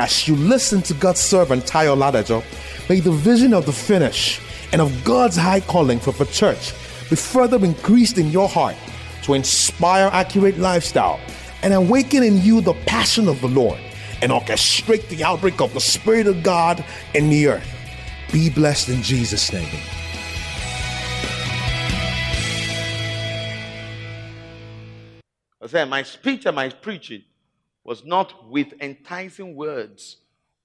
As you listen to God's servant Tayo Ladajo, may the vision of the finish and of God's high calling for the church be further increased in your heart to inspire accurate lifestyle and awaken in you the passion of the Lord and orchestrate the outbreak of the Spirit of God in the earth. Be blessed in Jesus' name. I said, my speech and my preaching was not with enticing words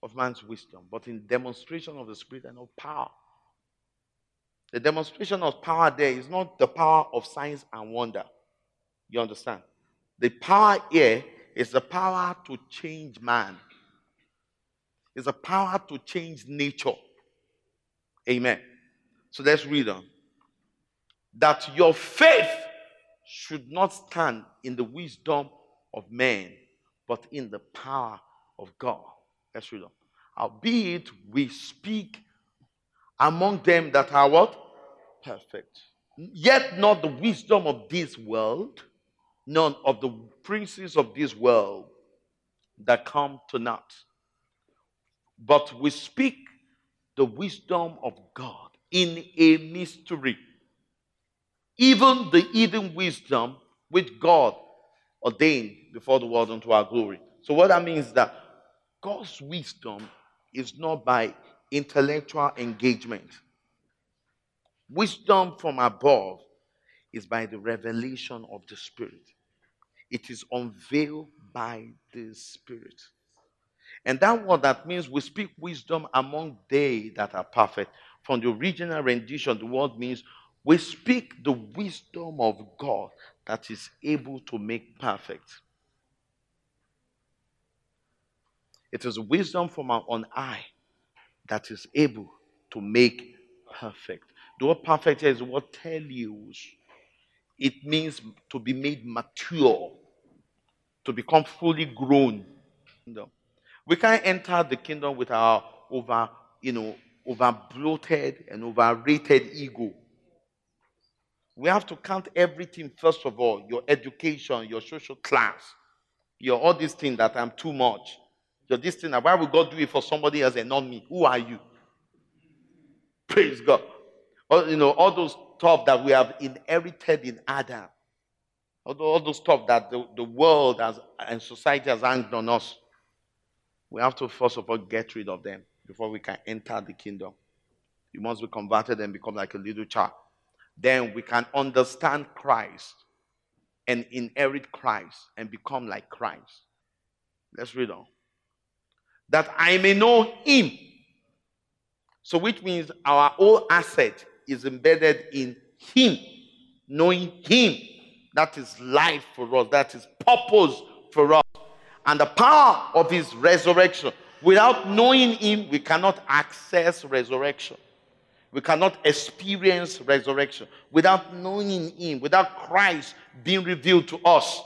of man's wisdom, but in demonstration of the Spirit and of power. The demonstration of power there is not the power of signs and wonder. You understand? The power here is the power to change man, it's a power to change nature. Amen. So let's read on. That your faith should not stand in the wisdom of men, but in the power of God. Let's read on. Albeit we speak among them that are what? Perfect. Yet not the wisdom of this world, none of the princes of this world that come to naught. But we speak the wisdom of God in a mystery, even the hidden wisdom which God ordained before the world unto our glory. So, what that means is that God's wisdom is not by intellectual engagement. Wisdom from above is by the revelation of the Spirit, it is unveiled by the Spirit. And that word that means we speak wisdom among they that are perfect. From the original rendition, the word means we speak the wisdom of God that is able to make perfect. It is wisdom from on high that is able to make perfect. The word perfect is what teleios. It means to be made mature, to become fully grown. We can't enter the kingdom with our over, you know, over bloated and overrated ego. We have to count everything first of all your education, your social class, your all these things that I'm too much. Your this thing, that why would God do it for somebody else and not me? Who are you? Praise God. All, you know, all those stuff that we have inherited in Adam. All, all those stuff that the, the world has, and society has hanged on us. We have to first of all get rid of them before we can enter the kingdom. You must be converted and become like a little child. Then we can understand Christ and inherit Christ and become like Christ. Let's read on. That I may know him. So, which means our whole asset is embedded in him, knowing him. That is life for us, that is purpose for us and the power of his resurrection. Without knowing him, we cannot access resurrection. We cannot experience resurrection without knowing him, without Christ being revealed to us.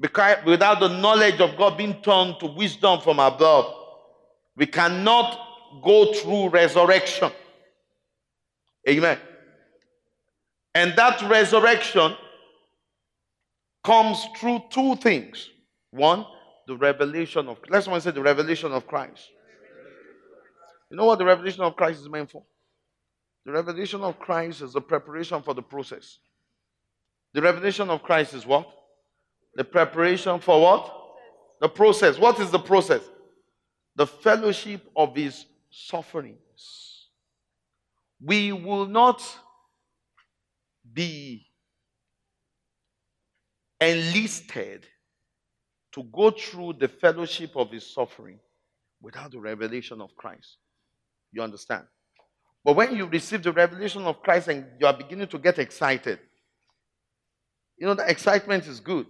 Because without the knowledge of God being turned to wisdom from above, we cannot go through resurrection. Amen. And that resurrection comes through two things one, the revelation of let's say the revelation of Christ. You know what the revelation of Christ is meant for? The revelation of Christ is the preparation for the process. The revelation of Christ is what? The preparation for what? The process. What is the process? The fellowship of his sufferings. We will not be enlisted to go through the fellowship of his suffering without the revelation of Christ. You understand? But when you receive the revelation of Christ and you are beginning to get excited, you know, the excitement is good.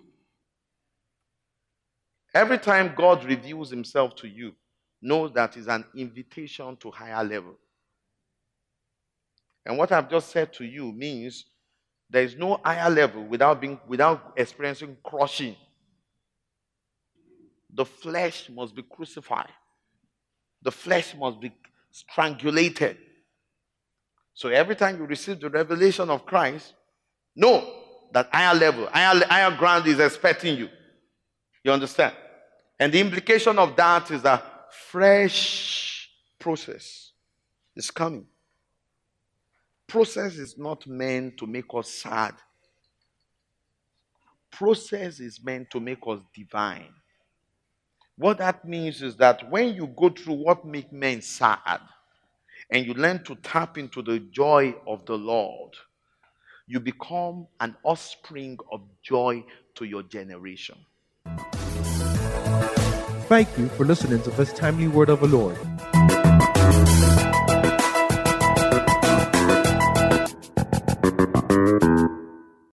Every time God reveals himself to you, know that is an invitation to higher level. And what I've just said to you means there is no higher level without being without experiencing crushing the flesh must be crucified, the flesh must be strangulated. So every time you receive the revelation of Christ, know that higher level, higher, higher ground is expecting you. You understand? And the implication of that is a fresh process is coming. Process is not meant to make us sad. Process is meant to make us divine. What that means is that when you go through what make men sad and you learn to tap into the joy of the Lord, you become an offspring of joy to your generation. Thank you for listening to this timely word of the Lord.